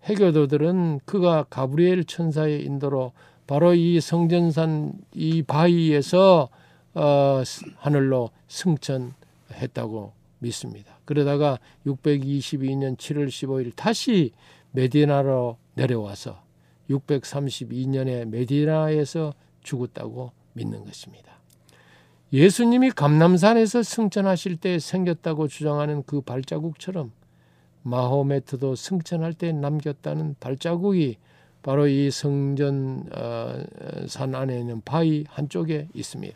해교도들은 그가 가브리엘 천사의 인도로 바로 이 성전산 이 바위에서 어, 하늘로 승천했다고 믿습니다. 그러다가 622년 7월 15일 다시 메디나로 내려와서 632년에 메디나에서 죽었다고 믿는 것입니다. 예수님이 감남산에서 승천하실 때 생겼다고 주장하는 그 발자국처럼 마호메트도 승천할 때 남겼다는 발자국이 바로 이 성전 어, 산 안에 있는 바위 한쪽에 있습니다.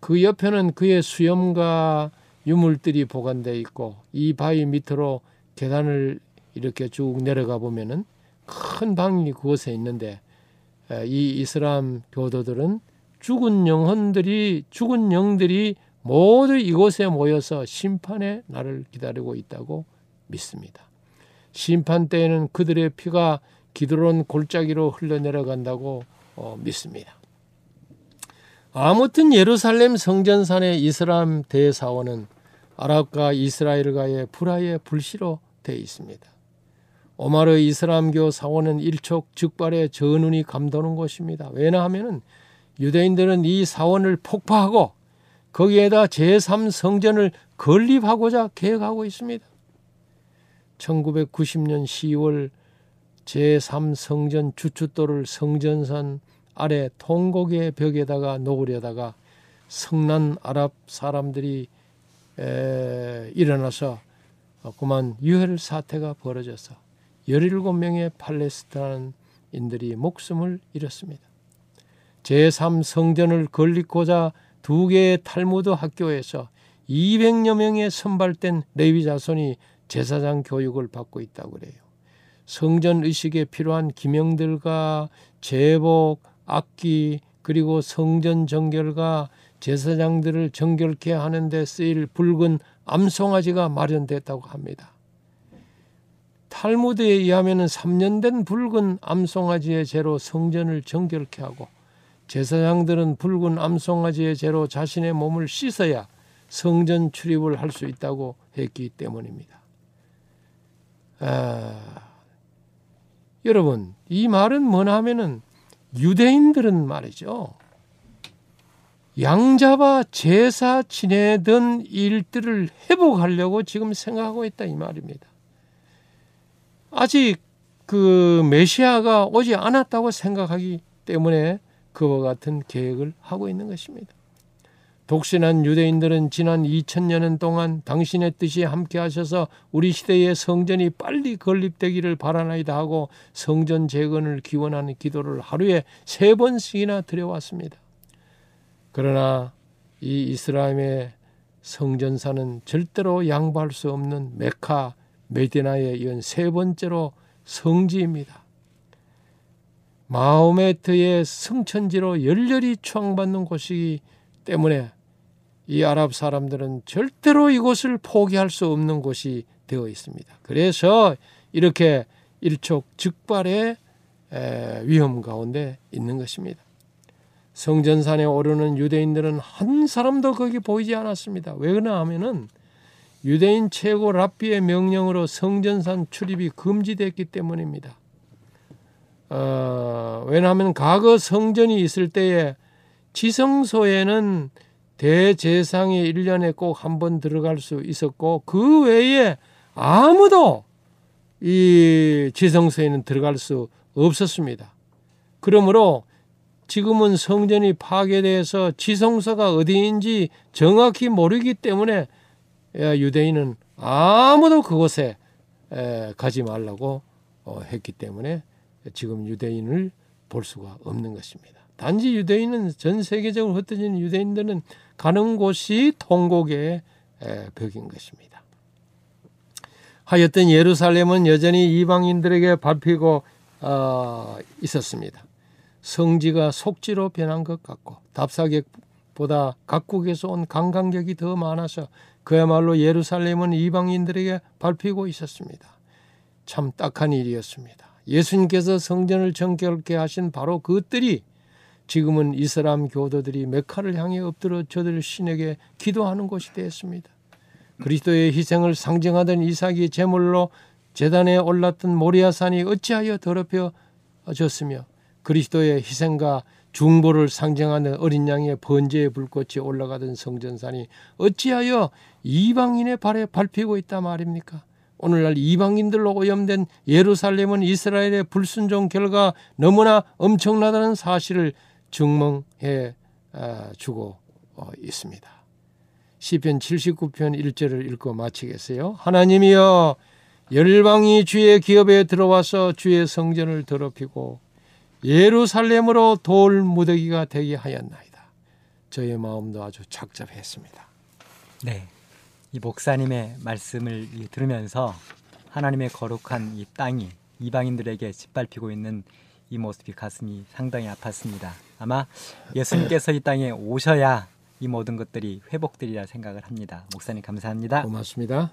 그 옆에는 그의 수염과 유물들이 보관되어 있고 이 바위 밑으로 계단을 이렇게 쭉 내려가 보면은 큰 방이 그곳에 있는데 이 이슬람 교도들은 죽은 영혼들이 죽은 영들이 모두 이곳에 모여서 심판의 날을 기다리고 있다고 믿습니다. 심판 때에는 그들의 피가 기드론 골짜기로 흘러내려간다고 어, 믿습니다. 아무튼 예루살렘 성전산의 이슬람 대사원은 아랍과 이스라엘과의 불화의 불씨로 되어 있습니다. 오마르 이슬람교 사원은 일촉즉발의 전운이 감도는 것입니다. 왜냐하면 유대인들은 이 사원을 폭파하고 거기에다 제3성전을 건립하고자 계획하고 있습니다. 1990년 10월 제3성전 주춧돌을 성전산 아래 통곡의 벽에다가 놓으려다가 성난 아랍 사람들이 에, 일어나서 그만 유혈 사태가 벌어져서 17명의 팔레스타인들이 목숨을 잃었습니다. 제3성전을 건립고자 두 개의 탈무드 학교에서 200여 명의 선발된 레위 자손이 제사장 교육을 받고 있다고 그래요. 성전 의식에 필요한 기명들과 제복, 악기, 그리고 성전 정결과 제사장들을 정결케 하는 데 쓰일 붉은 암송아지가 마련됐다고 합니다. 탈무드에 의하면 3년 된 붉은 암송아지의 죄로 성전을 정결케 하고 제사장들은 붉은 암송아지의 죄로 자신의 몸을 씻어야 성전 출입을 할 수 있다고 했기 때문입니다. 아, 여러분 이 말은 뭐냐 하면은 유대인들은 말이죠. 양잡아 제사 지내던 일들을 회복하려고 지금 생각하고 있다 이 말입니다. 아직 그 메시아가 오지 않았다고 생각하기 때문에 그와 같은 계획을 하고 있는 것입니다. 독신한 유대인들은 지난 2000년 동안 당신의 뜻이 함께 하셔서 우리 시대의 성전이 빨리 건립되기를 바라나이다 하고 성전 재건을 기원하는 기도를 하루에 세 번씩이나 드려왔습니다. 그러나 이 이스라엘의 성전사는 절대로 양보할 수 없는 메카 메디나에 이은 세 번째로 성지입니다. 마호메트의 성천지로 열렬히 추앙받는 곳이기 때문에 이 아랍 사람들은 절대로 이곳을 포기할 수 없는 곳이 되어 있습니다. 그래서 이렇게 일촉즉발의 위험 가운데 있는 것입니다. 성전산에 오르는 유대인들은 한 사람도 거기 보이지 않았습니다. 왜 그러냐 하면은 유대인 최고 랍비의 명령으로 성전산 출입이 금지됐기 때문입니다. 어, 왜냐하면 과거 성전이 있을 때에 지성소에는 대제상이 1년에 꼭 한 번 들어갈 수 있었고 그 외에 아무도 이 지성소에는 들어갈 수 없었습니다. 그러므로 지금은 성전이 파괴돼서 지성소가 어디인지 정확히 모르기 때문에 유대인은 아무도 그곳에 가지 말라고 어, 했기 때문에 지금 유대인을 볼 수가 없는 것입니다. 단지 유대인은 전 세계적으로 흩어진 유대인들은 가는 곳이 통곡의 벽인 것입니다. 하여튼 예루살렘은 여전히 이방인들에게 밟히고 어, 있었습니다. 성지가 속지로 변한 것 같고 답사객보다 각국에서 온 관광객이 더 많아서 그야말로 예루살렘은 이방인들에게 밟히고 있었습니다. 참 딱한 일이었습니다. 예수님께서 성전을 정결케 하신 바로 그들이 지금은 이슬람 교도들이 메카를 향해 엎드려 저들 신에게 기도하는 곳이 되었습니다. 그리스도의 희생을 상징하던 이삭이 제물로 재단에 올랐던 모리아산이 어찌하여 더럽혀졌으며 그리스도의 희생과 중보를 상징하는 어린 양의 번제의 불꽃이 올라가던 성전산이 어찌하여 이방인의 발에 밟히고 있다 말입니까? 오늘날 이방인들로 오염된 예루살렘은 이스라엘의 불순종 결과 너무나 엄청나다는 사실을 증명해 아, 주고 어, 있습니다. 시편 79편 1절을 읽고 마치겠어요. 하나님이여 열방이 주의 기업에 들어와서 주의 성전을 더럽히고 예루살렘으로 돌 무더기가 되게 하였나이다. 저의 마음도 아주 착잡했습니다. 네. 이 목사님의 말씀을 들으면서 하나님의 거룩한 이 땅이 이방인들에게 짓밟히고 있는 이 모습이 가슴이 상당히 아팠습니다. 아마 예수님께서 이 땅에 오셔야 이 모든 것들이 회복되리라 생각을 합니다. 목사님 감사합니다. 고맙습니다.